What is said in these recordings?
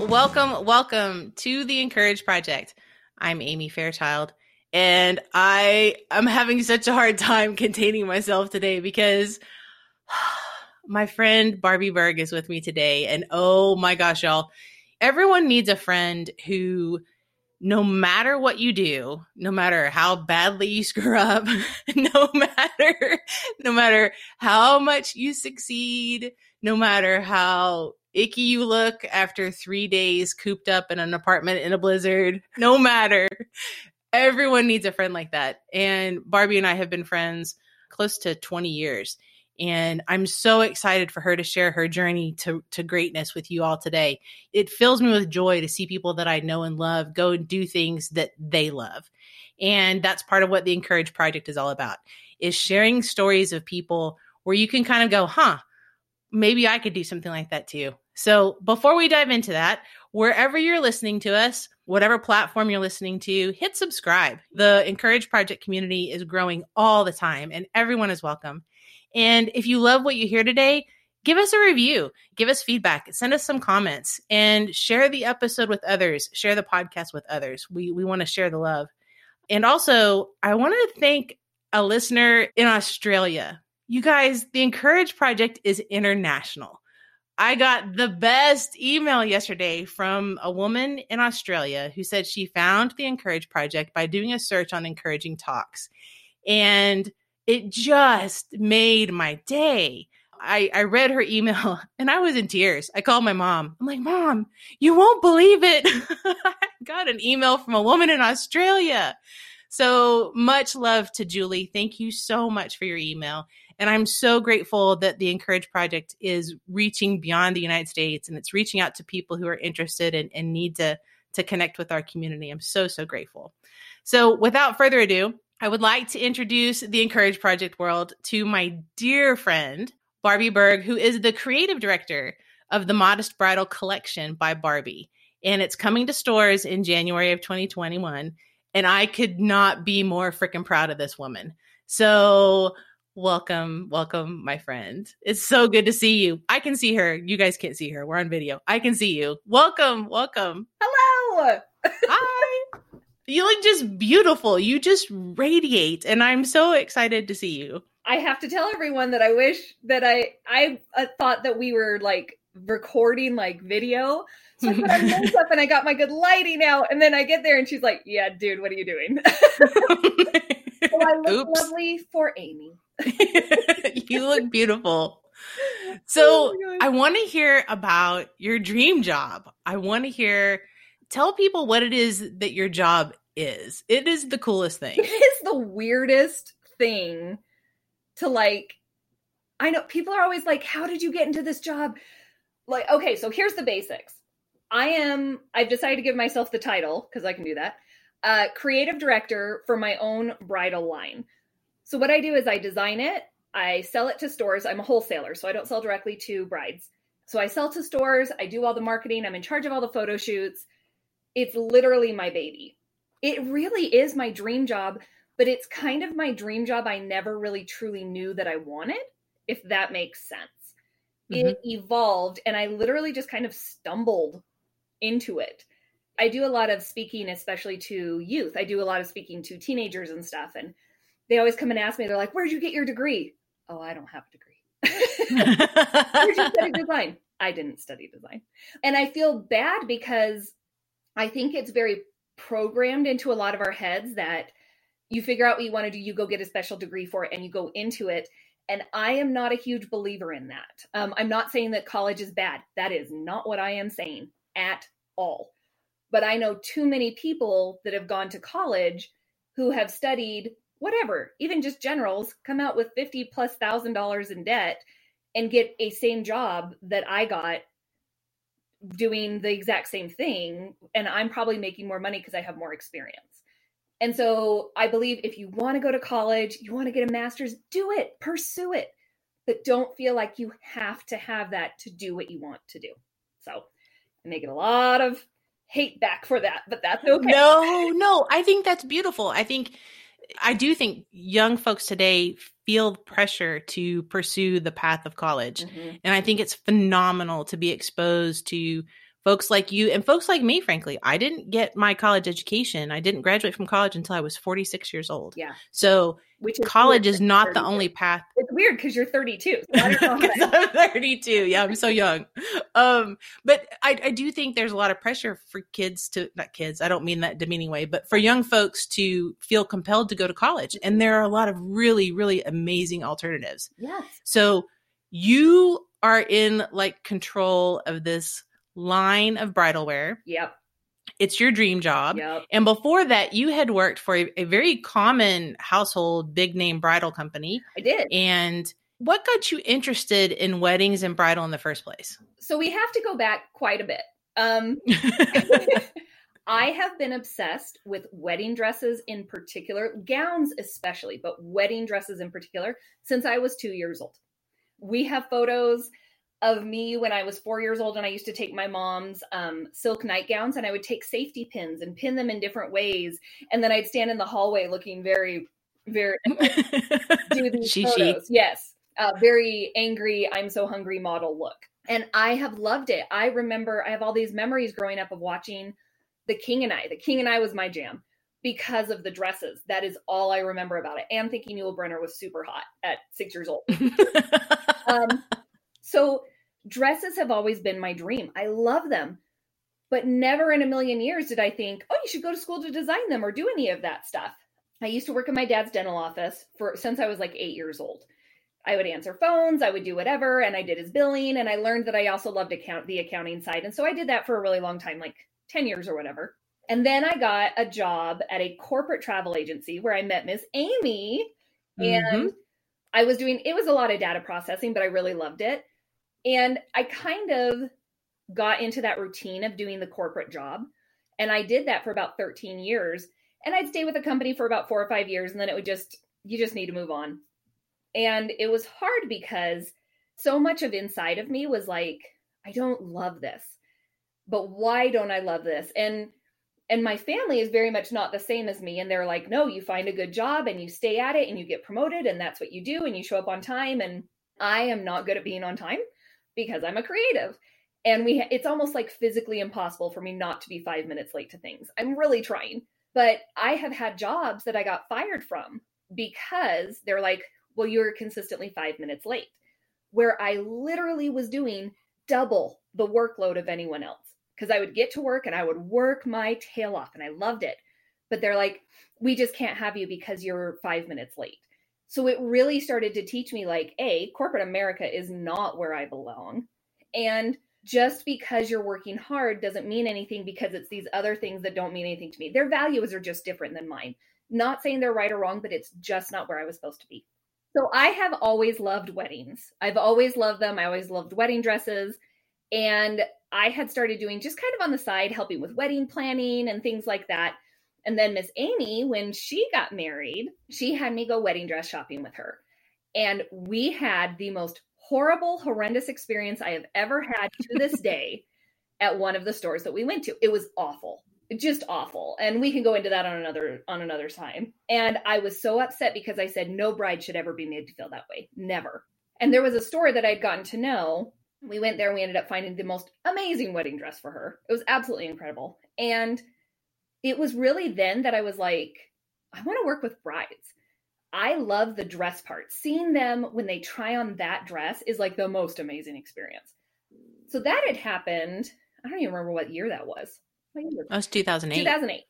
welcome, welcome to the Encourage Project. I'm Amy Fairchild, and I am having such a hard time containing myself today because my friend Barbie Berg is with me today. And oh my gosh, y'all, everyone needs a friend who no matter what you do, no matter how badly you screw up, no matter no matter how much you succeed, no matter how icky you look after 3 days cooped up in an apartment in a blizzard, no matter everyone needs a friend like that. And Barbie and I have been friends close to 20 years and I'm so excited for her to share her journey to, to greatness with you all today. It fills me with joy to see people that I know and love go and do things that they love. And that's part of what the Encourage Project is all about, is sharing stories of people where you can kind of go, huh, maybe I could do something like that too. So before we dive into that, wherever you're listening to us, whatever platform you're listening to, hit subscribe. The Encourage Project community is growing all the time and everyone is welcome. And if you love what you hear today, give us a review, give us feedback, send us some comments, and share the episode with others, share the podcast with others. We, we want to share the love. And also, I want to thank a listener in Australia. You guys, the Encourage Project is international. I got the best email yesterday from a woman in Australia who said she found the Encourage Project by doing a search on encouraging talks. And it just made my day. I, I read her email and I was in tears. I called my mom. I'm like, Mom, you won't believe it. I got an email from a woman in Australia. So much love to Julie. Thank you so much for your email. And I'm so grateful that the Encourage Project is reaching beyond the United States and it's reaching out to people who are interested and, and need to, to connect with our community. I'm so, so grateful. So without further ado, I would like to introduce the Encourage Project world to my dear friend, Barbie Berg, who is the creative director of the Modest Bridal Collection by Barbie. And it's coming to stores in January of 2021. And I could not be more freaking proud of this woman. So, welcome, welcome, my friend. It's so good to see you. I can see her. You guys can't see her. We're on video. I can see you. Welcome, welcome. Hello. Hi you look just beautiful. You just radiate, and I'm so excited to see you. I have to tell everyone that I wish that I I uh, thought that we were like recording like video. So I put makeup and I got my good lighting out, and then I get there and she's like, "Yeah, dude, what are you doing?" so I look Oops. lovely for Amy. you look beautiful. So oh I want to hear about your dream job. I want to hear tell people what it is that your job is. It is the coolest thing. It is the weirdest thing to like. I know people are always like, How did you get into this job? Like, okay, so here's the basics. I am, I've decided to give myself the title because I can do that uh, creative director for my own bridal line. So, what I do is I design it, I sell it to stores. I'm a wholesaler, so I don't sell directly to brides. So, I sell to stores, I do all the marketing, I'm in charge of all the photo shoots it's literally my baby. It really is my dream job, but it's kind of my dream job I never really truly knew that I wanted, if that makes sense. Mm-hmm. It evolved and I literally just kind of stumbled into it. I do a lot of speaking, especially to youth. I do a lot of speaking to teenagers and stuff. And they always come and ask me, they're like, Where'd you get your degree? Oh, I don't have a degree. Where'd you study design? I didn't study design. And I feel bad because I think it's very programmed into a lot of our heads that you figure out what you want to do, you go get a special degree for it, and you go into it. And I am not a huge believer in that. Um, I'm not saying that college is bad. That is not what I am saying at all. But I know too many people that have gone to college who have studied whatever, even just generals, come out with 50 plus thousand dollars in debt and get a same job that I got doing the exact same thing and I'm probably making more money because I have more experience. And so I believe if you want to go to college, you want to get a master's, do it, pursue it. But don't feel like you have to have that to do what you want to do. So I may get a lot of hate back for that, but that's okay. No, no, I think that's beautiful. I think I do think young folks today feel pressure to pursue the path of college. Mm-hmm. And I think it's phenomenal to be exposed to folks like you and folks like me, frankly. I didn't get my college education. I didn't graduate from college until I was 46 years old. Yeah. So Which is college is not you're the only path It's weird because you're 32. So I don't know how because that- I'm 32. Yeah, I'm so young. Um, but I, I do think there's a lot of pressure for kids to not kids. I don't mean that demeaning way, but for young folks to feel compelled to go to college, and there are a lot of really, really amazing alternatives. yes. So you are in like control of this line of bridal wear. Yep. It's your dream job. Yep. And before that, you had worked for a, a very common household, big name bridal company. I did. And what got you interested in weddings and bridal in the first place? So we have to go back quite a bit. Um, I have been obsessed with wedding dresses in particular, gowns especially, but wedding dresses in particular, since I was two years old. We have photos of me when I was four years old, and I used to take my mom's um, silk nightgowns and I would take safety pins and pin them in different ways. And then I'd stand in the hallway looking very, very, do these She, she. photos. Yes, uh, very angry. I'm so hungry model look, and I have loved it. I remember I have all these memories growing up of watching The King and I. The King and I was my jam because of the dresses. That is all I remember about it, and thinking Yul Brynner was super hot at six years old. Um, so dresses have always been my dream. I love them. But never in a million years did I think, oh, you should go to school to design them or do any of that stuff. I used to work in my dad's dental office for since I was like eight years old. I would answer phones, I would do whatever, and I did his billing. And I learned that I also loved account the accounting side. And so I did that for a really long time, like 10 years or whatever. And then I got a job at a corporate travel agency where I met Miss Amy. And mm-hmm. I was doing it was a lot of data processing, but I really loved it. And I kind of got into that routine of doing the corporate job. And I did that for about 13 years. And I'd stay with the company for about four or five years, and then it would just, you just need to move on. And it was hard because so much of inside of me was like, I don't love this. But why don't I love this? And and my family is very much not the same as me and they're like no you find a good job and you stay at it and you get promoted and that's what you do and you show up on time and i am not good at being on time because i'm a creative. And we it's almost like physically impossible for me not to be 5 minutes late to things. I'm really trying. But i have had jobs that i got fired from because they're like well you're consistently 5 minutes late. Where i literally was doing double the workload of anyone else. Because I would get to work and I would work my tail off and I loved it. But they're like, we just can't have you because you're five minutes late. So it really started to teach me like, A, corporate America is not where I belong. And just because you're working hard doesn't mean anything because it's these other things that don't mean anything to me. Their values are just different than mine. Not saying they're right or wrong, but it's just not where I was supposed to be. So I have always loved weddings. I've always loved them. I always loved wedding dresses. And I had started doing just kind of on the side, helping with wedding planning and things like that. And then Miss Amy, when she got married, she had me go wedding dress shopping with her. And we had the most horrible, horrendous experience I have ever had to this day at one of the stores that we went to. It was awful. Just awful. And we can go into that on another on another time. And I was so upset because I said no bride should ever be made to feel that way. Never. And there was a store that I'd gotten to know we went there and we ended up finding the most amazing wedding dress for her. It was absolutely incredible. And it was really then that I was like, I want to work with brides. I love the dress part. Seeing them when they try on that dress is like the most amazing experience. So that had happened. I don't even remember what year that was. What year was That was 2008. 2008.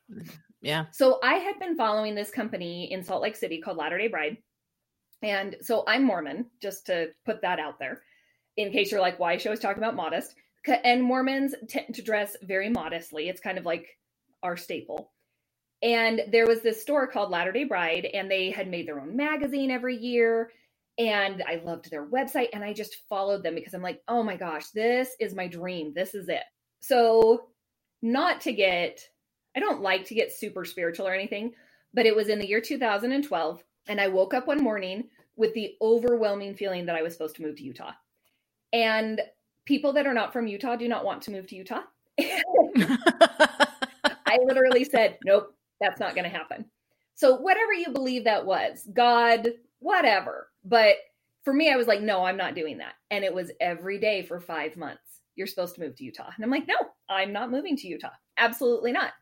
Yeah. So I had been following this company in Salt Lake City called Latter day Bride. And so I'm Mormon, just to put that out there, in case you're like, why is she always talking about modest? And Mormons tend to dress very modestly. It's kind of like our staple. And there was this store called Latter day Bride, and they had made their own magazine every year. And I loved their website, and I just followed them because I'm like, oh my gosh, this is my dream. This is it. So, not to get, I don't like to get super spiritual or anything, but it was in the year 2012. And I woke up one morning with the overwhelming feeling that I was supposed to move to Utah. And people that are not from Utah do not want to move to Utah. I literally said, nope, that's not going to happen. So, whatever you believe that was, God, whatever. But for me, I was like, no, I'm not doing that. And it was every day for five months. you're supposed to move to Utah. And I'm like, no, I'm not moving to Utah. Absolutely not.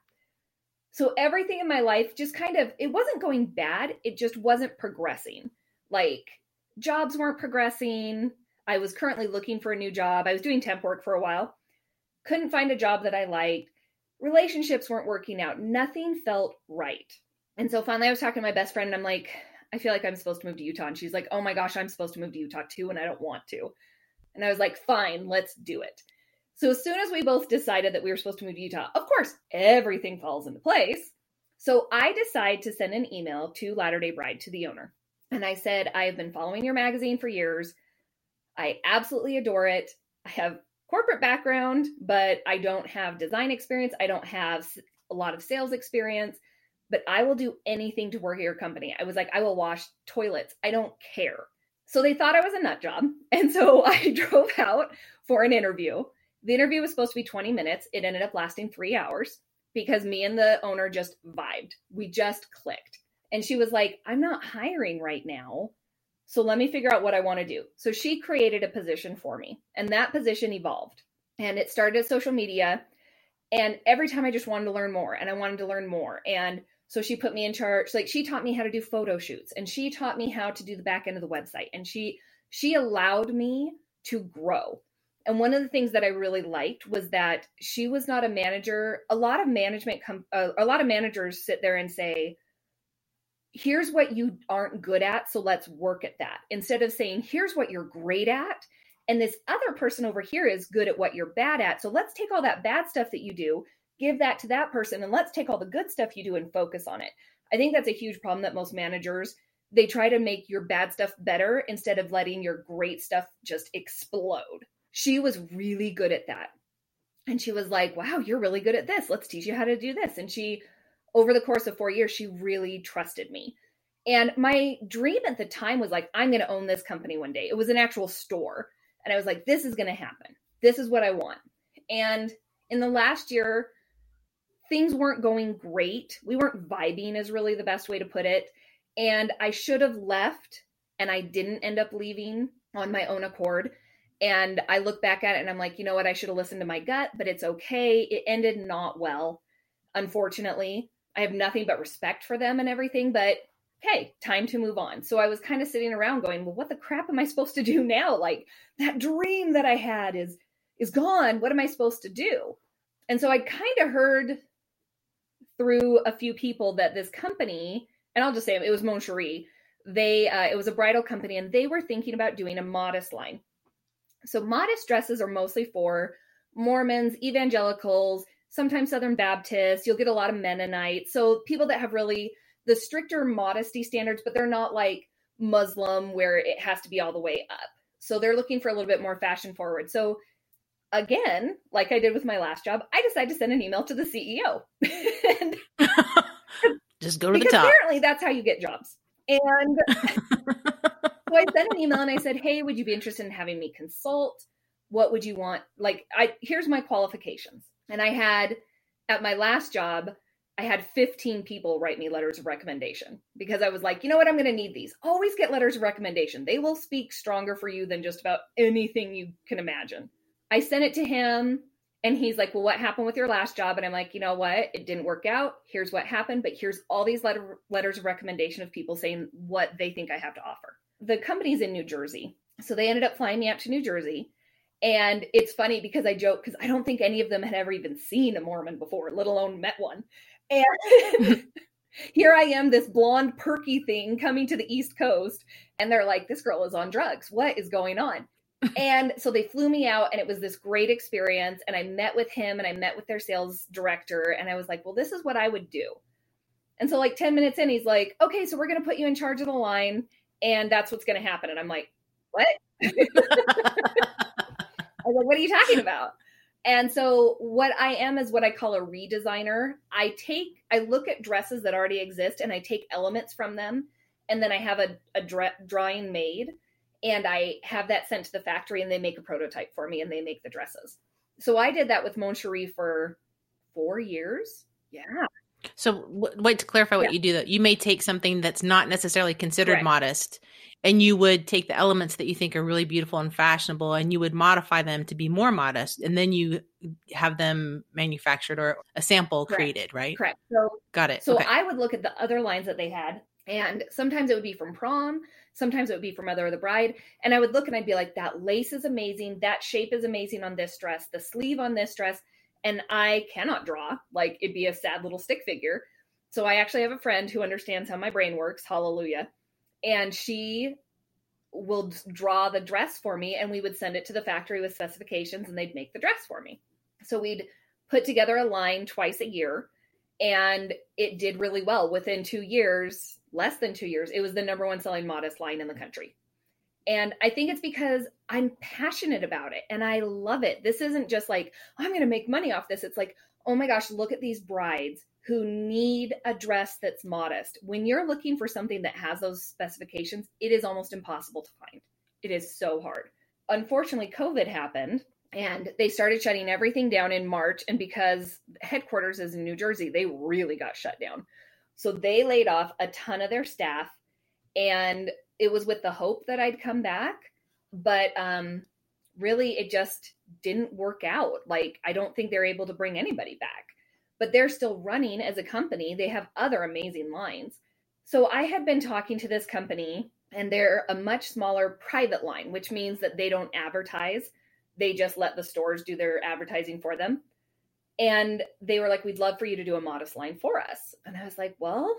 So everything in my life just kind of, it wasn't going bad. It just wasn't progressing. Like jobs weren't progressing. I was currently looking for a new job. I was doing temp work for a while. Couldn't find a job that I liked. Relationships weren't working out. Nothing felt right. And so finally I was talking to my best friend and I'm like, I feel like I'm supposed to move to Utah. And she's like, oh my gosh, I'm supposed to move to Utah too. And I don't want to. And I was like, fine, let's do it. So as soon as we both decided that we were supposed to move to Utah, of course, everything falls into place. So I decide to send an email to Latter day Bride to the owner. And I said, I have been following your magazine for years. I absolutely adore it. I have corporate background, but I don't have design experience. I don't have a lot of sales experience, but I will do anything to work at your company. I was like, I will wash toilets. I don't care. So they thought I was a nut job. And so I drove out for an interview. The interview was supposed to be 20 minutes. It ended up lasting three hours because me and the owner just vibed. We just clicked. And she was like, I'm not hiring right now. So let me figure out what I want to do. So she created a position for me, and that position evolved. And it started at social media. And every time I just wanted to learn more and I wanted to learn more. And so she put me in charge. Like she taught me how to do photo shoots and she taught me how to do the back end of the website. And she she allowed me to grow. And one of the things that I really liked was that she was not a manager. A lot of management com- uh, a lot of managers sit there and say, here's what you aren't good at, so let's work at that. Instead of saying, here's what you're great at, and this other person over here is good at what you're bad at. So let's take all that bad stuff that you do, give that to that person, and let's take all the good stuff you do and focus on it. I think that's a huge problem that most managers they try to make your bad stuff better instead of letting your great stuff just explode. She was really good at that. And she was like, "Wow, you're really good at this. Let's teach you how to do this." And she over the course of four years, she really trusted me. And my dream at the time was like, I'm going to own this company one day. It was an actual store. And I was like, this is going to happen. This is what I want. And in the last year, things weren't going great. We weren't vibing, is really the best way to put it. And I should have left, and I didn't end up leaving on my own accord. And I look back at it and I'm like, you know what? I should have listened to my gut, but it's okay. It ended not well, unfortunately. I have nothing but respect for them and everything, but hey, time to move on. So I was kind of sitting around going, well, what the crap am I supposed to do now? Like that dream that I had is is gone. What am I supposed to do? And so I kind of heard through a few people that this company, and I'll just say it was Mon Cherie, they uh, it was a bridal company and they were thinking about doing a modest line. So modest dresses are mostly for Mormons, evangelicals, sometimes Southern Baptists. You'll get a lot of Mennonites. So people that have really the stricter modesty standards, but they're not like Muslim where it has to be all the way up. So they're looking for a little bit more fashion forward. So again, like I did with my last job, I decided to send an email to the CEO. Just go to the top. Apparently, that's how you get jobs. And so I sent an email and I said, "Hey, would you be interested in having me consult? What would you want? Like, I here's my qualifications. And I had at my last job, I had 15 people write me letters of recommendation because I was like, you know what, I'm going to need these. Always get letters of recommendation. They will speak stronger for you than just about anything you can imagine. I sent it to him and he's like, well, what happened with your last job? And I'm like, you know what, it didn't work out. Here's what happened, but here's all these letter- letters of recommendation of people saying what they think I have to offer. The company's in New Jersey. So they ended up flying me out to New Jersey. And it's funny because I joke because I don't think any of them had ever even seen a Mormon before, let alone met one. And here I am, this blonde, perky thing coming to the East Coast. And they're like, this girl is on drugs. What is going on? and so they flew me out, and it was this great experience. And I met with him and I met with their sales director. And I was like, well, this is what I would do. And so, like 10 minutes in, he's like, okay, so we're going to put you in charge of the line. And that's what's going to happen. And I'm like, what? Was like, what are you talking about? And so what I am is what I call a redesigner. I take, I look at dresses that already exist and I take elements from them. And then I have a, a dra- drawing made and I have that sent to the factory and they make a prototype for me and they make the dresses. So I did that with Mon Cherie for four years. Yeah. So w- wait to clarify what yeah. you do though. You may take something that's not necessarily considered modest and you would take the elements that you think are really beautiful and fashionable and you would modify them to be more modest and then you have them manufactured or a sample Correct. created right Correct. So got it So okay. I would look at the other lines that they had, and sometimes it would be from prom, sometimes it would be from Mother of the Bride, and I would look and I'd be like, "That lace is amazing. That shape is amazing on this dress. The sleeve on this dress." And I cannot draw; like it'd be a sad little stick figure. So I actually have a friend who understands how my brain works. Hallelujah! And she will draw the dress for me, and we would send it to the factory with specifications, and they'd make the dress for me. So we'd put together a line twice a year and it did really well within two years less than two years it was the number one selling modest line in the country and i think it's because i'm passionate about it and i love it. This isn't just like oh, i'm going to make money off this. It's like oh my gosh look at these brides who need a dress that's modest. When you're looking for something that has those specifications it is almost impossible to find. It is so hard. Unfortunately covid happened and they started shutting everything down in March. And because headquarters is in New Jersey, they really got shut down. So they laid off a ton of their staff, and it was with the hope that I'd come back. But um, really, it just didn't work out. Like, I don't think they're able to bring anybody back. But they're still running as a company, they have other amazing lines. So I had been talking to this company, and they're a much smaller private line, which means that they don't advertise they just let the stores do their advertising for them. And they were like, We'd love for you to do a modest line for us. And I was like, Well,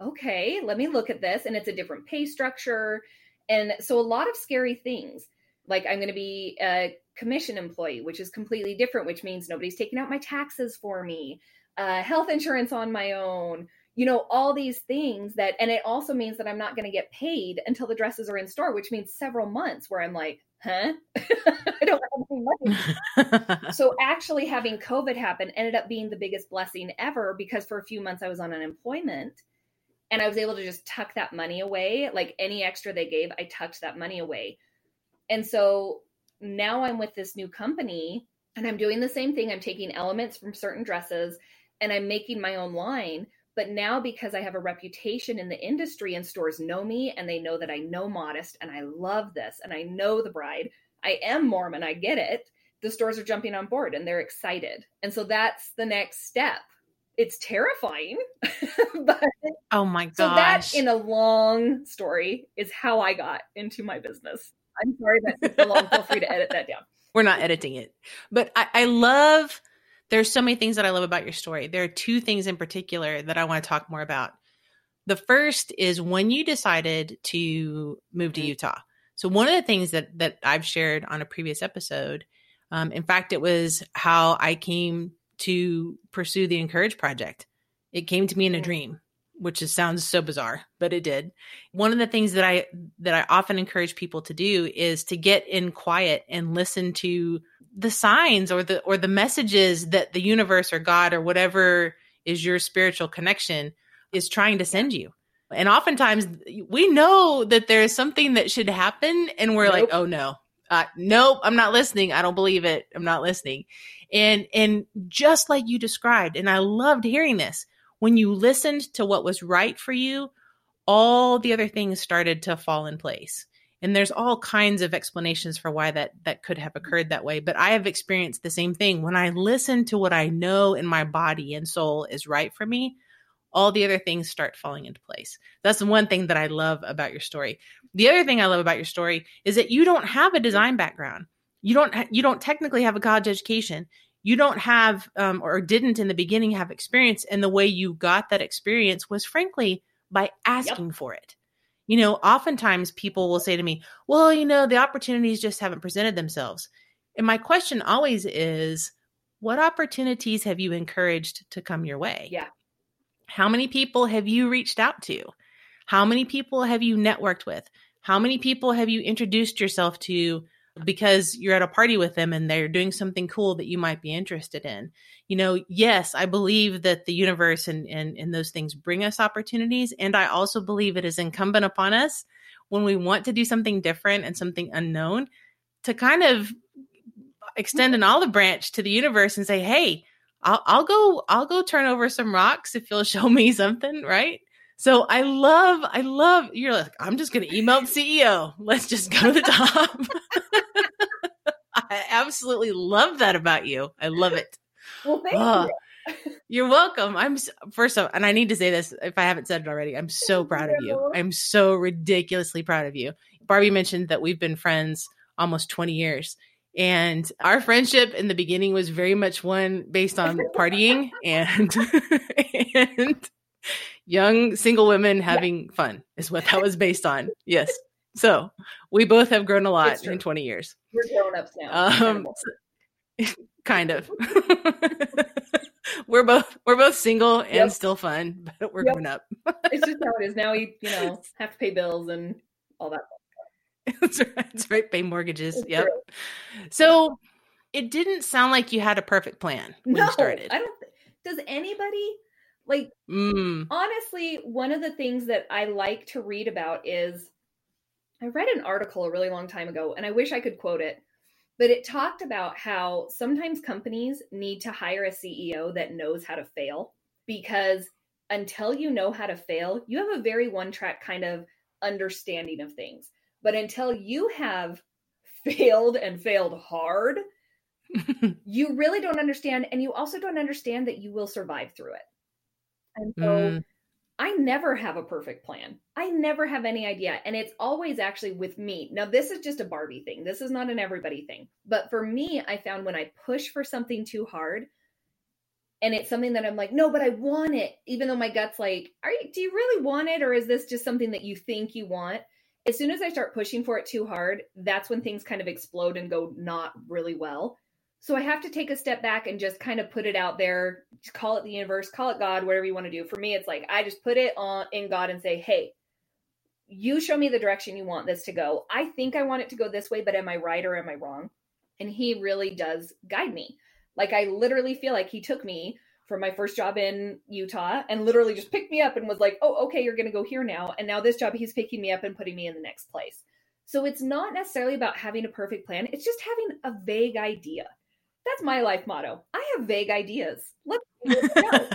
okay, let me look at this. And it's a different pay structure. And so a lot of scary things. Like, I'm going to be a commission employee, which is completely different, which means nobody's taking out my taxes for me, uh, health insurance on my own, you know, all these things that, and it also means that I'm not going to get paid until the dresses are in store, which means several months where I'm like, huh? I don't have any money. so actually having COVID happen ended up being the biggest blessing ever because for a few months I was on unemployment and I was able to just tuck that money away. Like any extra they gave, I tucked that money away. And so now I'm with this new company and I'm doing the same thing. I'm taking elements from certain dresses and I'm making my own line. But now, because I have a reputation in the industry and stores know me and they know that I know modest and I love this and I know the bride, I am Mormon, I get it. The stores are jumping on board and they're excited. And so that's the next step. It's terrifying, but oh my god. so that in a long story is how I got into my business. I'm sorry that's so long. Feel free to edit that down. We're not editing it. But I, I love there's so many things that I love about your story. There are two things in particular that I want to talk more about. The first is when you decided to move to Mhm. Utah. So one of the things that that I've shared on a previous episode, um, in fact, it was how I came to pursue the Encourage Project. It came to me in a dream, which is, sounds so bizarre, but it did. One of the things that I that I often encourage people to do is to get in quiet and listen to the signs or the or the messages that the universe or God or whatever is your spiritual connection is trying to send you. And oftentimes we know that there's something that should happen and we're like, "Oh no. Uh, nope, I'm not listening. I don't believe it. I'm not listening." And and just like you described and I loved hearing this, when you listened to what was right for you, all the other things started to fall in place. And there's all kinds of explanations for why that that could have occurred that way. But i have experienced the same thing. When i listen to what i know in my body and soul is right for me all the other things start falling into place. That's one thing that i love about your story. The other thing i love about your story is that you don't have a design background you don't you don't technically have a college education you don't have um, or didn't in the beginning have experience and the way you got that experience was frankly by asking for it you know, oftentimes people will say to me, well, you know, the opportunities just haven't presented themselves. And my question always is, what opportunities have you encouraged to come your way? Yeah. How many people have you reached out to? How many people have you networked with? How many people have you introduced yourself to because you're at a party with them and they're doing something cool that you might be interested in? You know, yes, I believe that the universe and, and, and those things bring us opportunities. And I also believe it is incumbent upon us when we want to do something different and something unknown to kind of extend an olive branch to the universe and say, Hey, I'll, I'll go, I'll go turn over some rocks if you'll show me something. Right. So I love, I love, you're like, I'm just going to email the CEO. Let's just go to the top. I absolutely love that about you. I love it. Well, thank oh, you. You're welcome. I'm first of, and I need to say this if I haven't said it already. I'm so proud of you. I'm so ridiculously proud of you. Barbie mentioned that we've been friends almost 20 years. And our friendship in the beginning was very much one based on partying and and young single women having yeah. fun is what that was based on. Yes. So we both have grown a lot in 20 years. We're grown ups now. Um, kind of. we're both we're both single and yep. still fun, but we're yep. grown up. it's just how it is. Now we, you know, have to pay bills and all that. that's, right, that's right. Pay mortgages. It's yep. True. So it didn't sound like you had a perfect plan when no, you started. I don't. Does anybody like? Mm. Honestly, one of the things that I like to read about is I read an article a really long time ago, and I wish I could quote it, but it talked about how sometimes companies need to hire a CEO that knows how to fail because until you know how to fail, you have a very one track kind of understanding of things. But until you have failed and failed hard, you really don't understand. And you also don't understand that you will survive through it. And so mm. I never have a perfect plan. I never have any idea. And it's always actually with me. Now, this is just a Barbie thing. This is not an everybody thing. But for me, I found when I push for something too hard, and it's something that I'm like, no, but I want it, even though my gut's like, are you, do you really want it? Or is this just something that you think you want? as soon as I start pushing for it too hard, that's when things kind of explode and go not really well. So I have to take a step back and just kind of put it out there, call it the universe, call it God, whatever you want to do. For me, it's like I just put it on in God and say, "Hey, you show me the direction you want this to go. I think I want it to go this way, but am I right or am I wrong?" And he really does guide me. Like I literally feel like he took me for my first job in Utah and literally just picked me up and was like, oh, okay, you're going to go here now. And now this job, he's picking me up and putting me in the next place. So it's not necessarily about having a perfect plan, it's just having a vague idea. That's my life motto. I have vague ideas. Let's, go.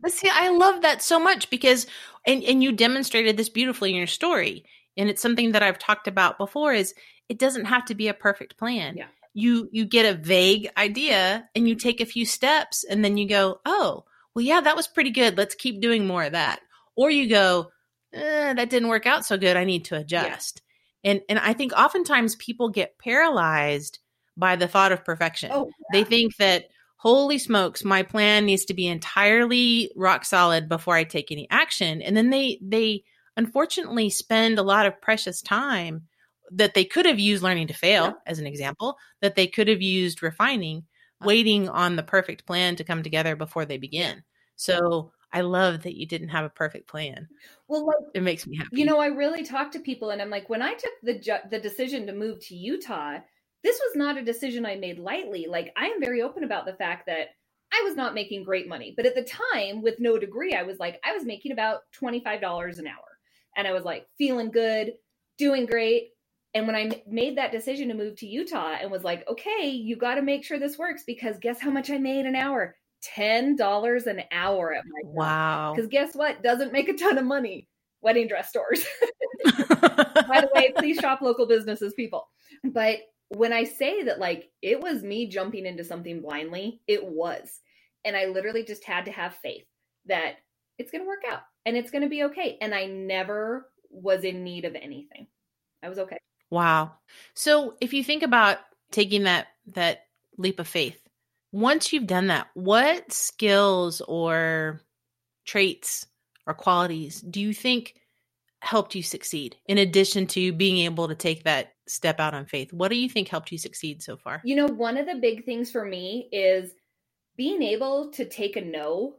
but see, I love that so much because, and, and you demonstrated this beautifully in your story. And it's something that I've talked about before is it doesn't have to be a perfect plan. Yeah you you get a vague idea and you take a few steps and then you go oh well yeah that was pretty good let's keep doing more of that or you go eh, that didn't work out so good i need to adjust yeah. and and i think oftentimes people get paralyzed by the thought of perfection oh, yeah. they think that holy smokes my plan needs to be entirely rock solid before i take any action and then they they unfortunately spend a lot of precious time that they could have used learning to fail yeah. as an example, that they could have used refining, uh-huh. waiting on the perfect plan to come together before they begin. So I love that you didn't have a perfect plan. Well, like, it makes me happy. You know, I really talk to people, and I'm like, when I took the ju- the decision to move to Utah, this was not a decision I made lightly. Like, I am very open about the fact that I was not making great money, but at the time, with no degree, I was like, I was making about twenty five dollars an hour, and I was like feeling good, doing great. And when I made that decision to move to Utah and was like, okay, you got to make sure this works because guess how much I made an hour? $10 an hour at my Wow. Because guess what? Doesn't make a ton of money. Wedding dress stores. By the way, please shop local businesses, people. But when I say that, like, it was me jumping into something blindly, it was. And I literally just had to have faith that it's going to work out and it's going to be okay. And I never was in need of anything. I was okay. Wow. So if you think about taking that that leap of faith, once you've done that, what skills or traits or qualities do you think helped you succeed in addition to being able to take that step out on faith? What do you think helped you succeed so far? You know, one of the big things for me is being able to take a no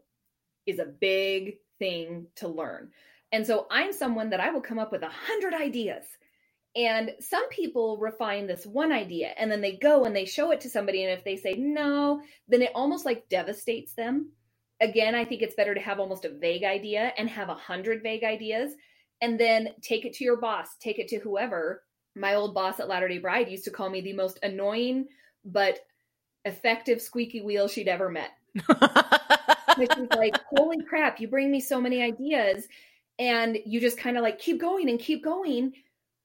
is a big thing to learn. And so I'm someone that I will come up with a hundred ideas and some people refine this one idea and then they go and they show it to somebody. And if they say no, then it almost like devastates them. Again, I think it's better to have almost a vague idea and have a hundred vague ideas and then take it to your boss, take it to whoever. My old boss at Latter day Bride used to call me the most annoying but effective squeaky wheel she'd ever met. she's like, holy crap, you bring me so many ideas. And you just kind of like keep going and keep going.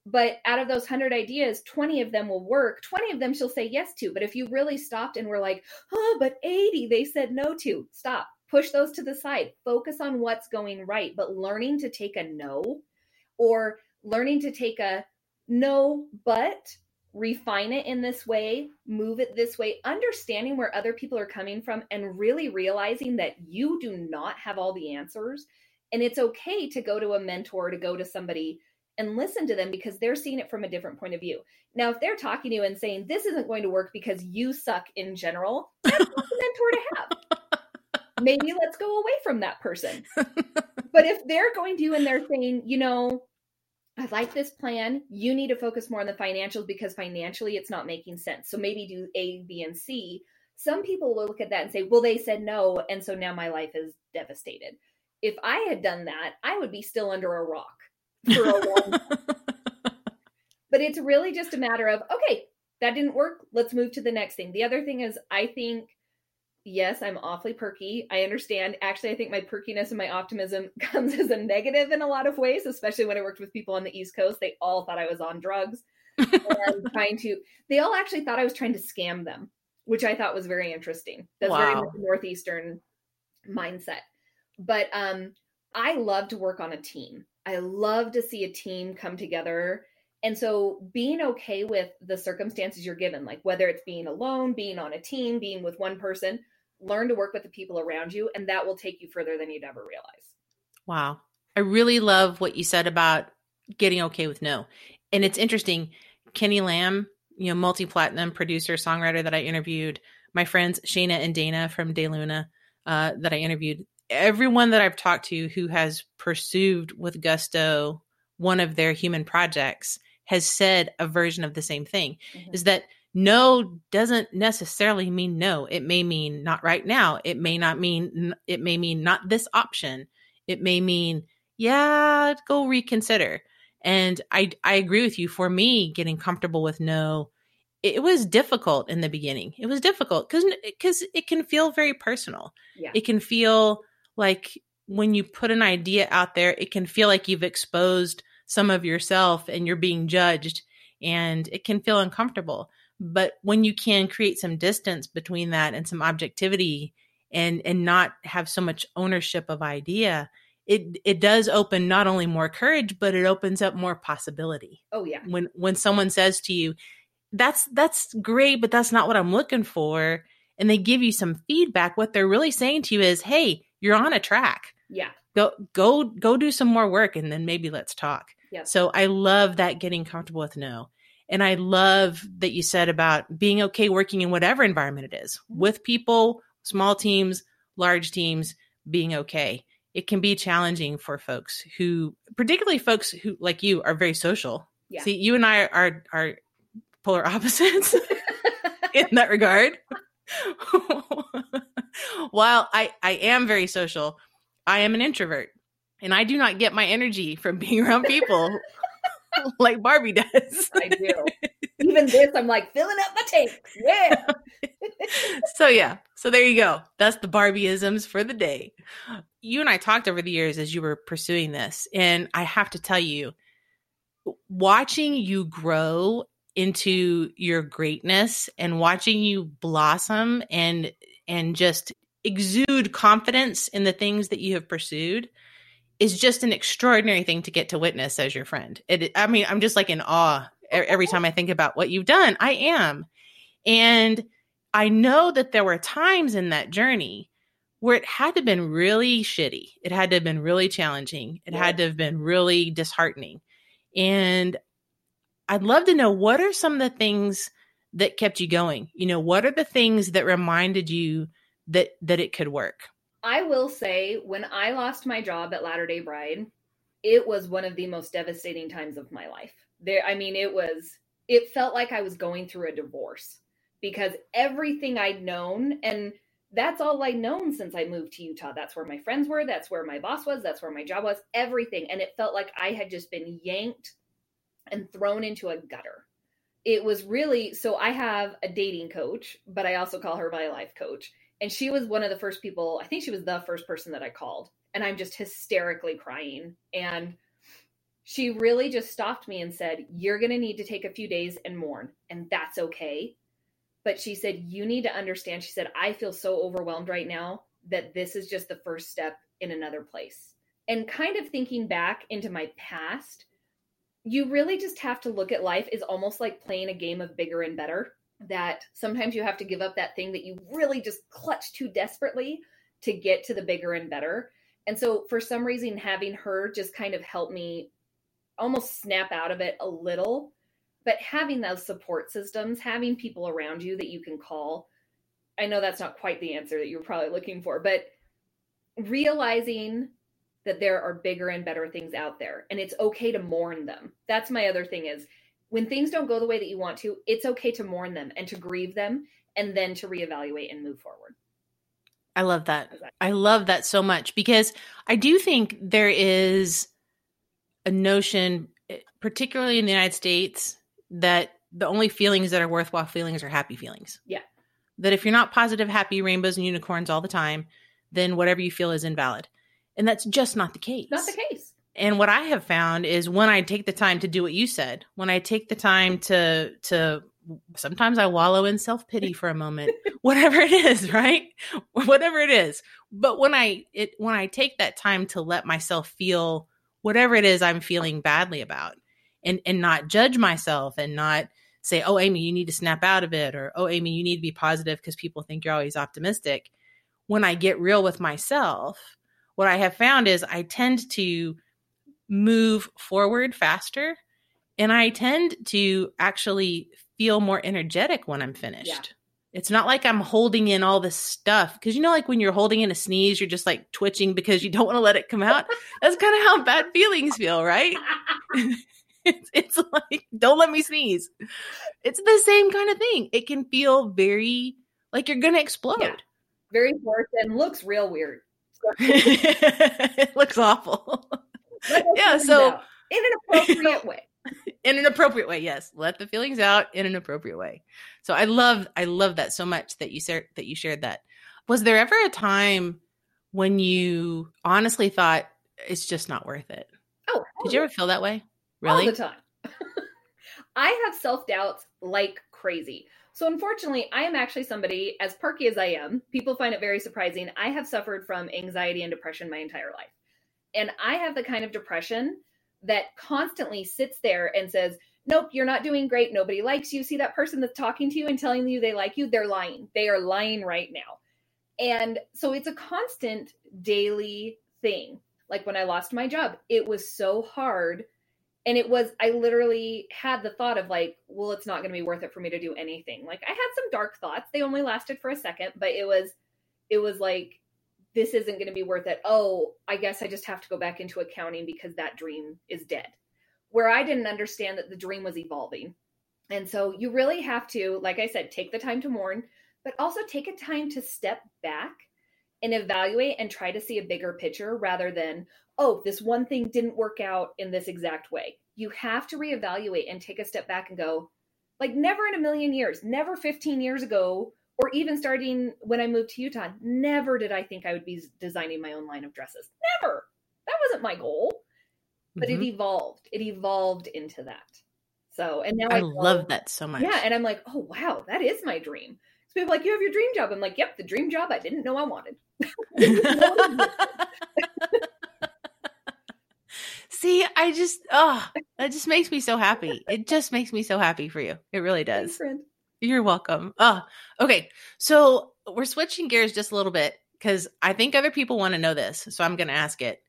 But out of those 100 ideas, 20 of them will work. 20 of them she'll say yes to. But if you really stopped and were like, oh, but 80 they said no to, stop. Push those to the side. Focus on what's going right. But learning to take a no or learning to take a no, but refine it in this way, move it this way, understanding where other people are coming from, and really realizing that you do not have all the answers. And it's okay to go to a mentor, to go to somebody and listen to them because they're seeing it from a different point of view. Now, if they're talking to you and saying this isn't going to work because you suck in general, that's not a mentor to have. Maybe let's go away from that person. but if they're going to you and they're saying, you know, I like this plan. You need to focus more on the financials because financially it's not making sense. So maybe do A, B, and C. Some people will look at that and say, well, they said no. And so now my life is devastated. If I had done that, I would be still under a rock for a long time. but it's really just a matter of, okay, that didn't work. Let's move to the next thing. The other thing is, I think yes, I'm awfully perky. I understand. Actually, I think my perkiness and my optimism comes as a negative in a lot of ways, especially when I worked with people on the East Coast. They all thought I was on drugs and trying to, they all actually thought I was trying to scam them, which I thought was very interesting. That's wow. very much Northeastern mindset. But um, I love to work on a team. I love to see a team come together. And so being okay with the circumstances you're given, like whether it's being alone, being on a team, being with one person, learn to work with the people around you, and that will take you further than you'd ever realize. Wow. I really love what you said about getting okay with no. And it's interesting. Kenny Lamb, you know, multi platinum producer, songwriter that I interviewed, my friends Shayna and Dana from De Luna uh, that I interviewed, everyone that I've talked to who has pursued with gusto one of their human projects has said a version of the same thing mm-hmm. is that no doesn't necessarily mean no. It may mean not right now. It may not mean, it may mean not this option. It may mean, yeah, go reconsider. And I, I agree with you. For me, getting comfortable with no, it was difficult in the beginning. It was difficult because because it can feel very personal. Yeah. It can feel like when you put an idea out there, it can feel like you've exposed some of yourself and you're being judged, and it can feel uncomfortable. But when you can create some distance between that and some objectivity and and not have so much ownership of idea, it it does open not only more courage, but it opens up more possibility. Oh yeah. When when someone says to you, that's that's great, but that's not what I'm looking for, and they give you some feedback, what they're really saying to you is, hey, you're on a track. Yeah. Go go go do some more work and then maybe let's talk. Yeah. So I love that getting comfortable with no. And I love that you said about being okay working in whatever environment it is mm-hmm. with people, small teams, large teams, being okay. It can be challenging for folks who, particularly folks who, like you, are very social. Yeah. See, you and I are are polar opposites in that regard. While I I am very social, I am an introvert, and I do not get my energy from being around people like Barbie does. I do. Even this, I'm like filling up my tank. Yeah. so yeah. So there you go. That's the Barbieisms for the day. You and I talked over the years as you were pursuing this, and I have to tell you, watching you grow into your greatness and watching you blossom and and just exude confidence in the things that you have pursued is just an extraordinary thing to get to witness as your friend. It, I mean, I'm just like in awe every time I think about what you've done. I am. And I know that there were times in that journey where it had to have been really shitty. It had to have been really challenging. It yeah. had to have been really disheartening. And I'd love to know what are some of the things that kept you going? You know, what are the things that reminded you that that it could work? I will say, when I lost my job at Latter Day Bride, it was one of the most devastating times of my life. There, I mean, it was. It felt like I was going through a divorce because everything I'd known, and that's all I'd known since I moved to Utah. That's where my friends were. That's where my boss was. That's where my job was. Everything, and it felt like I had just been yanked and thrown into a gutter. It was really so. I have a dating coach, but I also call her my life coach And she was one of the first people, I think she was the first person that I called. And I'm just hysterically crying. And she really just stopped me and said, You're going to need to take a few days and mourn, and that's okay. But she said, You need to understand. She said, I feel so overwhelmed right now that this is just the first step in another place. And kind of thinking back into my past, you really just have to look at life is almost like playing a game of bigger and better. That sometimes you have to give up that thing that you really just clutch too desperately to get to the bigger and better. And so, for some reason, having her just kind of help me almost snap out of it a little. But having those support systems, having people around you that you can call, I know that's not quite the answer that you're probably looking for, but realizing that there are bigger and better things out there and it's okay to mourn them. That's my other thing is when things don't go the way that you want to, it's okay to mourn them and to grieve them and then to reevaluate and move forward. I love that. I love that so much because I do think there is a notion, eh, particularly in the United States, that the only feelings that are worthwhile feelings are happy feelings. Yeah. That if you're not positive, happy, rainbows, and unicorns all the time, then whatever you feel is invalid. And that's just not the case. Not the case. And what I have found is when I take the time to do what you said, when I take the time to to sometimes I wallow in self-pity for a moment, whatever it is, right? Whatever it is. But when I it when I take that time to let myself feel whatever it is I'm feeling badly about and and not judge myself and not say, "Oh, Amy, you need to snap out of it," or "Oh, Amy, you need to be positive because people think you're always optimistic." When I get real with myself, what I have found is I tend to move forward faster and I tend to actually feel more energetic when I'm finished. Yeah. It's not like I'm holding in all this stuff because you know, like when you're holding in a sneeze, you're just like twitching because you don't want to let it come out. That's kind of how bad feelings feel, right? it's, it's like, don't let me sneeze. It's the same kind of thing. It can feel very like you're going to explode. Yeah. Very forced and looks real weird. it looks awful. Yeah, so in an appropriate way. In an appropriate way, yes. Let the feelings out in an appropriate way. So I love I love that so much that you shared that you shared that. Was there ever a time when you honestly thought it's just not worth it? Oh, did you oh, ever feel that way? Really? All the time. I have self doubts like crazy. So, unfortunately, I am actually somebody, as perky as I am, people find it very surprising. I have suffered from anxiety and depression my entire life. And I have the kind of depression that constantly sits there and says, Nope, you're not doing great. Nobody likes you. See that person that's talking to you and telling you they like you? They're lying. They are lying right now. And so it's a constant daily thing. Like when I lost my job, it was so hard and it was i literally had the thought of like well it's not going to be worth it for me to do anything like i had some dark thoughts they only lasted for a second but it was it was like this isn't going to be worth it. Oh i guess i just have to go back into accounting because that dream is dead. Where i didn't understand that the dream was evolving. And so you really have to like i said take the time to mourn but also take a time to step back and evaluate and try to see a bigger picture rather than oh, this one thing didn't work out in this exact way. You have to reevaluate and take a step back and go, like, never in a million years, never 15 years ago, or even starting when I moved to Utah, never did I think I would be designing my own line of dresses. Never. That wasn't my goal. But mm-hmm. it evolved. It evolved into that. So, and now I, I love that so much. Yeah. And I'm like, oh, wow, that is my dream. So people like, you have your dream job. I'm like, yep, the dream job I didn't know I wanted. See, I just oh, that just makes me so happy. It just makes me so happy for you. It really does. Thanks, You're welcome. Oh, okay. So we're switching gears just a little bit because I think other people want to know this. So I'm going to ask it.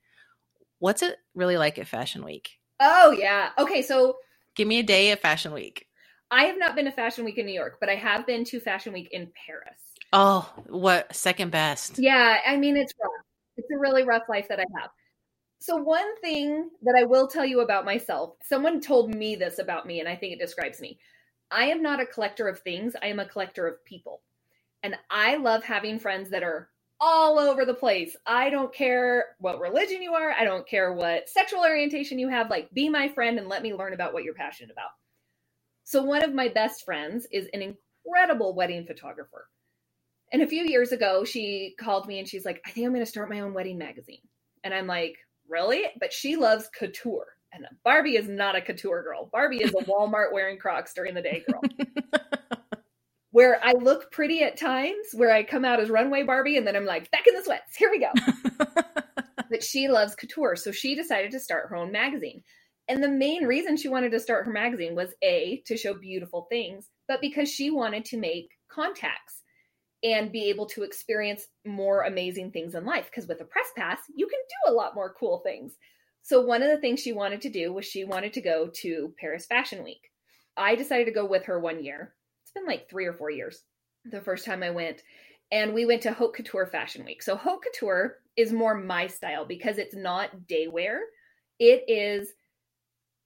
What's it really like at Fashion Week? Oh yeah. Okay, so give me a day of Fashion Week. I have not been to Fashion Week in New York, but I have been to Fashion Week in Paris. Oh, what second best? Yeah, I mean it's rough. It's a really rough life that I have. So, one thing that I will tell you about myself, someone told me this about me, and I think it describes me. I am not a collector of things, I am a collector of people. And I love having friends that are all over the place. I don't care what religion you are, I don't care what sexual orientation you have. Like, be my friend and let me learn about what you're passionate about. So, one of my best friends is an incredible wedding photographer And a few years ago, she called me and she's like, I think I'm going to start my own wedding magazine. And I'm like, really? But she loves couture. And Barbie is not a couture girl. Barbie is a Walmart wearing Crocs during the day girl. where I look pretty at times, where I come out as runway Barbie and then I'm like, back in the sweats, here we go. but she loves couture. So she decided to start her own magazine. And the main reason she wanted to start her magazine was A, to show beautiful things, but because she wanted to make contacts and be able to experience more amazing things in life. Because with a press pass, you can do a lot more cool things. So, one of the things she wanted to do was she wanted to go to Paris Fashion Week. I decided to go with her one year. It's been like three or four years the first time I went. And we went to Haute Couture Fashion Week. So, Haute Couture is more my style because it's not day wear, it is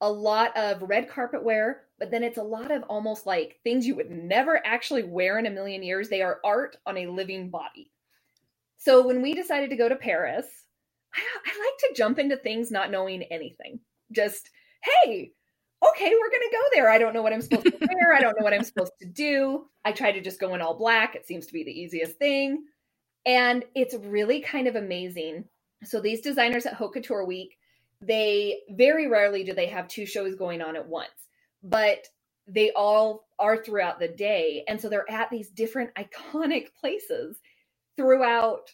a lot of red carpet wear, but then it's a lot of almost like things you would never actually wear in a million years. They are art on a living body. So when we decided to go to Paris, I, I like to jump into things not knowing anything. Just, hey, okay, we're going to go there. I don't know what I'm supposed to wear. I don't know what I'm supposed to do. I try to just go in all black. It seems to be the easiest thing. And it's really kind of amazing. So these designers at Haute Couture Week, they very rarely do they have two shows going on at once, but they all are throughout the day. And so they're at these different iconic places throughout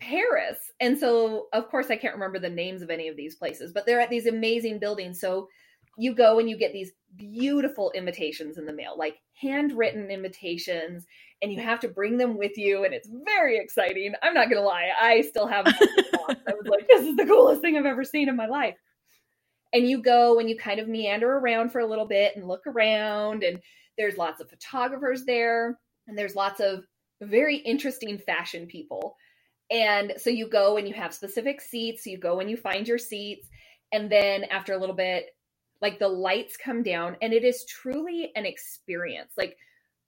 Paris. And so, of course, I can't remember the names of any of these places, but they're at these amazing buildings. So you go and you get these beautiful invitations in the mail, like handwritten invitations, and you have to bring them with you. And it's very exciting. I'm not going to lie. I still have, I was like, this is the coolest thing I've ever seen in my life. And you go and you kind of meander around for a little bit and look around. And there's lots of photographers there. And there's lots of very interesting fashion people. And so you go and you have specific seats. You go and you find your seats. And then after a little bit, like the lights come down and it is truly an experience. Like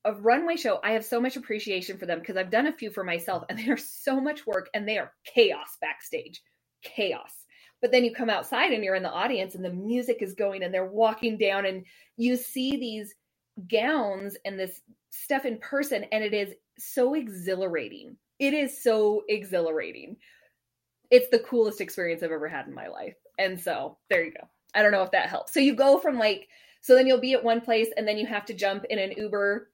a runway show, I have so much appreciation for them because I've done a few for myself and they are so much work and they are chaos backstage. Chaos. But then you come outside and you're in the audience and the music is going and they're walking down and you see these gowns and this stuff in person and it is so exhilarating. It is so exhilarating. It's the coolest experience I've ever had in my life. And so there you go. I don't know if that helps. So you go from like, so then you'll be at one place and then you have to jump in an Uber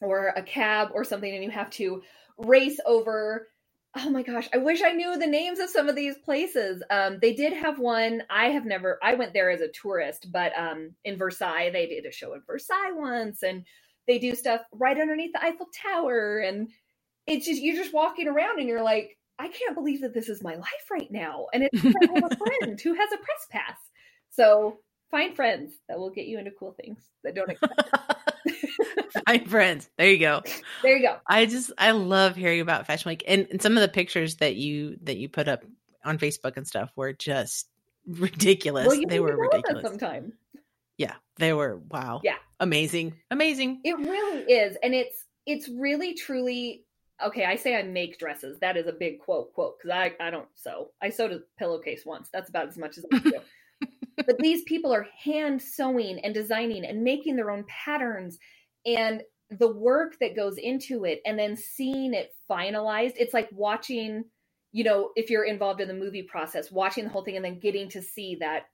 or a cab or something and you have to race over. Oh my gosh, I wish I knew the names of some of these places. Um, they did have one. I have never, I went there as a tourist, but um, in Versailles, they did a show in Versailles once and they do stuff right underneath the Eiffel Tower. And it's just, you're just walking around and you're like, I can't believe that this is my life right now. And it's I have a friend who has a press pass. So find friends that will get you into cool things that don't expect. find friends. There you go. There you go. I just I love hearing about Fashion Week and, and some of the pictures that you that you put up on Facebook and stuff were just ridiculous. Well, they were ridiculous. Sometime. Yeah, they were wow. Yeah. Amazing. Amazing. It really is. And it's it's really truly okay, I say I make dresses. That is a big quote quote because I I don't sew. I sewed a pillowcase once. That's about as much as I do but these people are hand sewing and designing and making their own patterns and the work that goes into it and then seeing it finalized it's like watching you know if you're involved in the movie process watching the whole thing and then getting to see that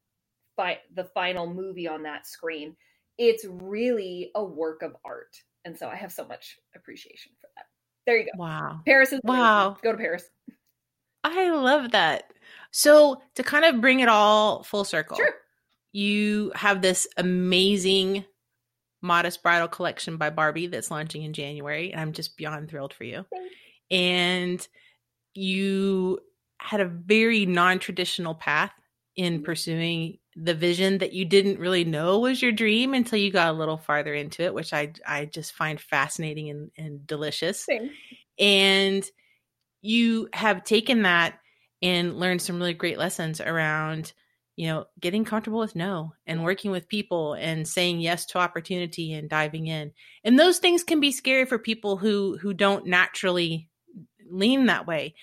fi- the final movie on that screen it's really a work of art and so i have so much appreciation for that. There you go. Wow. Paris is wow. Go to paris. I love that. So to kind of bring it all full circle, sure. you have this amazing modest bridal collection by Barbie that's launching in January, and I'm just beyond thrilled for you. And you had a very non-traditional path in mm-hmm. pursuing the vision that you didn't really know was your dream until you got a little farther into it, which I I just find fascinating and, and delicious. Same. And you have taken that and learned some really great lessons around you know getting comfortable with no and working with people and saying yes to opportunity and diving in and those things can be scary for people who who don't naturally lean that way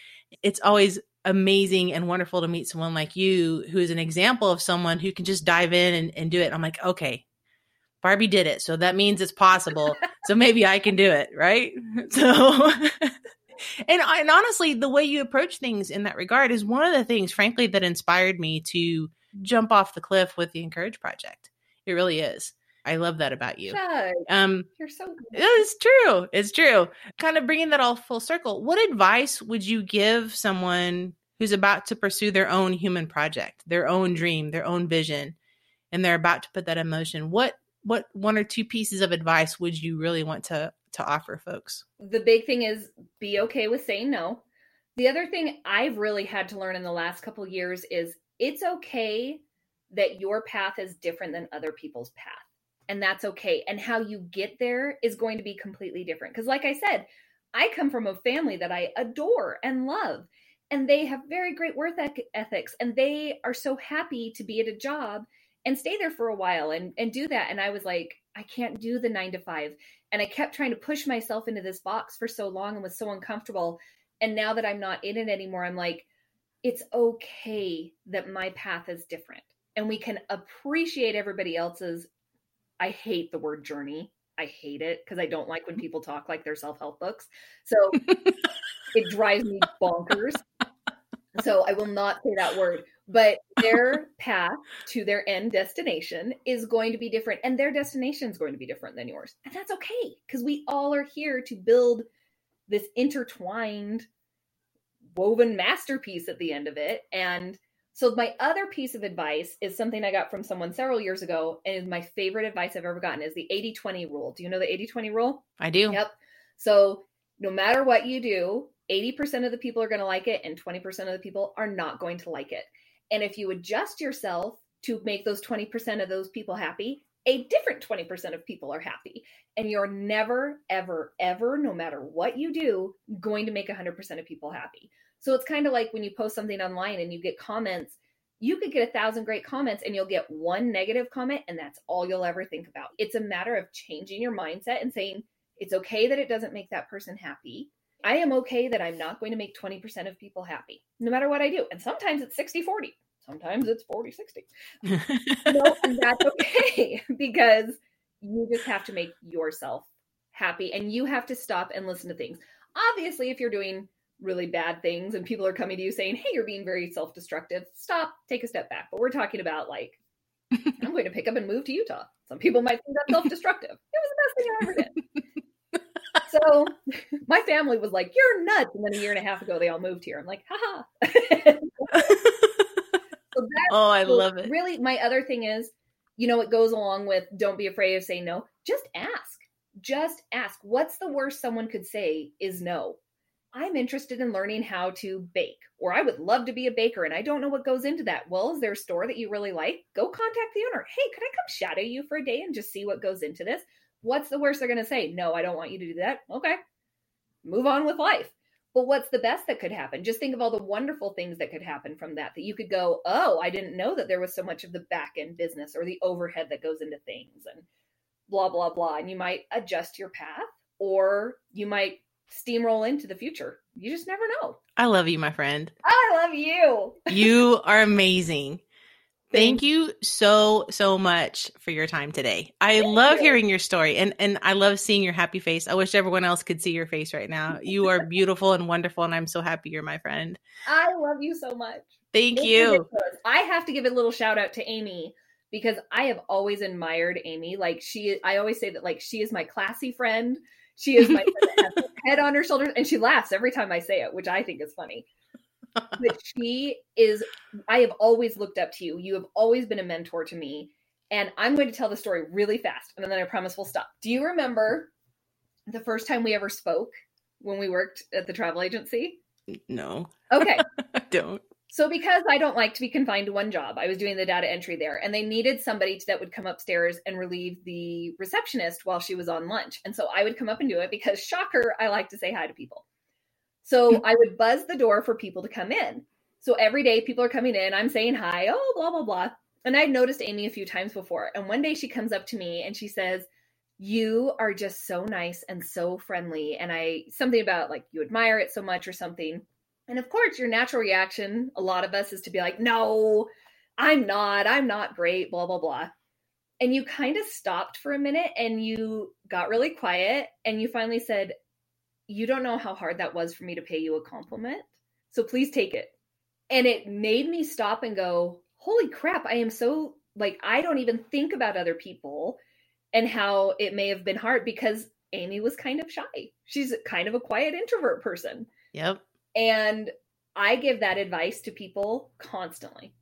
it's always amazing and wonderful to meet someone like you who is an example of someone who can just dive in and, and do it i'm like okay Barbie did it. So that means it's possible. so maybe I can do it. Right. So, and, and honestly, the way you approach things in that regard is one of the things, frankly, that inspired me to jump off the cliff with the Encourage Project. It really is. I love that about you. Um, You're so. Good. It's true. It's true. Kind of bringing that all full circle. What advice would you give someone who's about to pursue their own human project, their own dream, their own vision, and they're about to put that in motion? What what one or two pieces of advice would you really want to to offer folks? The big thing is be okay with saying no. The other thing I've really had to learn in the last couple years is it's okay that your path is different than other people's path and that's okay. And how you get there is going to be completely different. Because, like I said, I come from a family that I adore and love, and they have very great work ethics, and they are so happy to be at a job and stay there for a while and, and do that. And I was like, I can't do the nine to five. And I kept trying to push myself into this box for so long and was so uncomfortable. And now that I'm not in it anymore, I'm like, it's okay that my path is different and we can appreciate everybody else's I hate the word journey. I hate it because I don't like when mm-hmm. people talk like they're self help books. So it drives me bonkers. So I will not say that word. But their path to their end destination is going to be different, and their destination is going to be different than yours. And that's okay because we all are here to build this intertwined, woven masterpiece at the end of it. And so my other piece of advice is something I got from someone several years ago and my favorite advice I've ever gotten is the 80/20 rule. Do you know the 80/20 rule? I do. Yep. So no matter what you do, 80% of the people are going to like it and 20% of the people are not going to like it. And if you adjust yourself to make those 20% of those people happy, a different 20% of people are happy. And you're never, ever, ever, no matter what you do, going to make 100% of people happy. So it's kind of like when you post something online and you get comments, you could get a thousand great comments and you'll get one negative comment, and that's all you'll ever think about. It's a matter of changing your mindset and saying, it's okay that it doesn't make that person happy. I am okay that I'm not going to make 20% of people happy, no matter what I do. And sometimes it's 60 40, sometimes it's 40 60. no, and that's okay because you just have to make yourself happy and you have to stop and listen to things. Obviously, if you're doing really bad things and people are coming to you saying, Hey, you're being very self destructive, stop, take a step back. But we're talking about like, I'm going to pick up and move to Utah. Some people might think that's self destructive. It was the best thing I ever did. so my family was like, You're nuts. And then a year and a half ago, they all moved here. I'm like, haha. So oh, I so love it. Really, my other thing is, you know, it goes along with don't be afraid of saying no. Just ask. Just ask. What's the worst someone could say is no I'm interested in learning how to bake, or I would love to be a baker and I don't know what goes into that. Well, is there a store that you really like? Go contact the owner. Hey, could I come shadow you for a day and just see what goes into this? What's the worst they're going to say? No, I don't want you to do that. Okay. Move on with life. But what's the best that could happen? Just think of all the wonderful things that could happen from that. That you could go, oh, I didn't know that there was so much of the back end business or the overhead that goes into things and blah, blah, blah. And you might adjust your path or you might steamroll into the future. You just never know. I love you, my friend. I love you. you are amazing. Thank you so so much for your time today. I Thank love you. hearing your story and and I love seeing your happy face. I wish everyone else could see your face right now. You are beautiful and wonderful and I'm so happy you're my friend. I love you so much. Thank you. I have to give a little shout out to Amy because I have always admired Amy. Like she I always say that like she is my classy friend. She is my head on her shoulders, and she laughs every time I say it, which I think is funny. But she is, I have always looked up to you. You have always been a mentor to me. And I'm going to tell the story really fast, and then I promise we'll stop. Do you remember the first time we ever spoke when we worked at the travel agency? No. Okay. I don't. So, because I don't like to be confined to one job, I was doing the data entry there, and they needed somebody that would come upstairs and relieve the receptionist while she was on lunch. And so I would come up and do it because, shocker, I like to say hi to people. So I would buzz the door for people to come in. So every day people are coming in, I'm saying hi, oh, blah, blah, blah. And I'd noticed Amy a few times before. And one day she comes up to me and she says, You are just so nice and so friendly. And I, something about like you admire it so much or something. And of course, your natural reaction, a lot of us, is to be like, no, I'm not. I'm not great, blah, blah, blah. and you kind of stopped for a minute and you got really quiet and you finally said, You don't know how hard that was for me to pay you a compliment. So please take it. And it made me stop and go, Holy crap, I am so like, I don't even think about other people and how it may have been hard because Amy was kind of shy. She's kind of a quiet introvert person. Yep. And I give that advice to people constantly,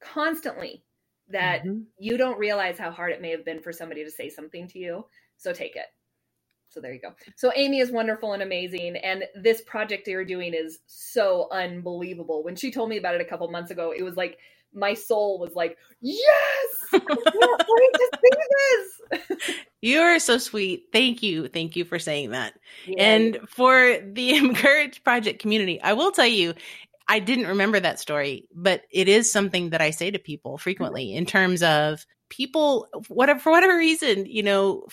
constantly that mm-hmm. you don't realize how hard it may have been for somebody to say something to you. So take it. So there you go. So Amy is wonderful and amazing. And this project they are doing is so unbelievable. When she told me about it a couple months ago, it was like my soul was like, yes, I can't wait to see this. You are so sweet. Thank you. Thank you for saying that. Yeah. And for the Encourage Project community, I will tell you, I didn't remember that story, but it is something that I say to people frequently in terms of people, whatever, for whatever reason, you know,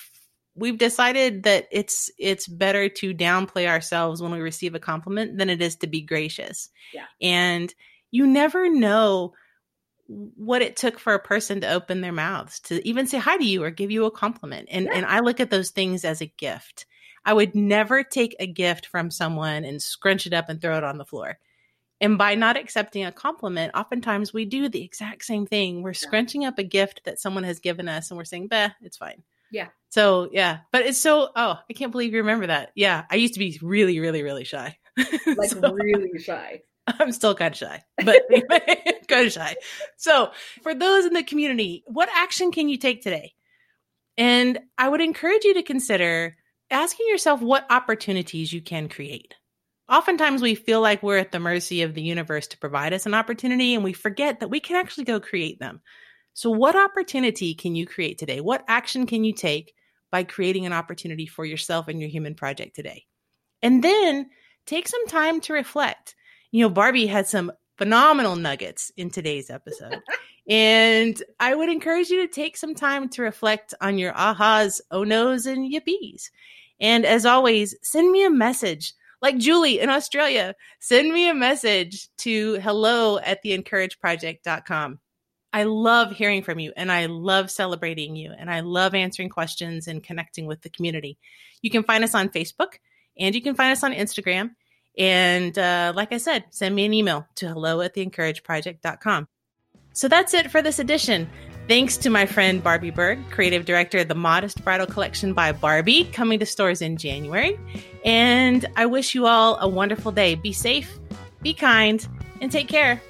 we've decided that it's it's better to downplay ourselves when we receive a compliment than it is to be gracious. Yeah. And you never know what it took for a person to open their mouths to even say hi to you or give you a compliment. And yeah. and I look at those things as a gift. I would never take a gift from someone and scrunch it up and throw it on the floor. And by not accepting a compliment, oftentimes we do the exact same thing. We're yeah. scrunching up a gift that someone has given us and we're saying, "Bah, it's fine." Yeah. So, yeah. But it's so oh, I can't believe you remember that. Yeah. I used to be really really really shy. Like so, really shy. I'm still kind of shy, but kind of shy. So, for those in the community, what action can you take today? And I would encourage you to consider asking yourself what opportunities you can create. Oftentimes, we feel like we're at the mercy of the universe to provide us an opportunity, and we forget that we can actually go create them. So, what opportunity can you create today? What action can you take by creating an opportunity for yourself and your human project today? And then take some time to reflect you know, Barbie had some phenomenal nuggets in today's episode. and I would encourage you to take some time to reflect on your ahas, oh no's, and yippies. And as always, send me a message. Like Julie in Australia, send me a message to hello at theencourageproject.com. I love hearing from you and I love celebrating you and I love answering questions and connecting with the community. You can find us on Facebook and you can find us on Instagram. And uh, like I said, send me an email to hello at theencourageproject.com. So that's it for this edition. Thanks to my friend Barbie Berg, creative director of the Modest Bridal Collection by Barbie, coming to stores in January. And I wish you all a wonderful day. Be safe, be kind, and take care.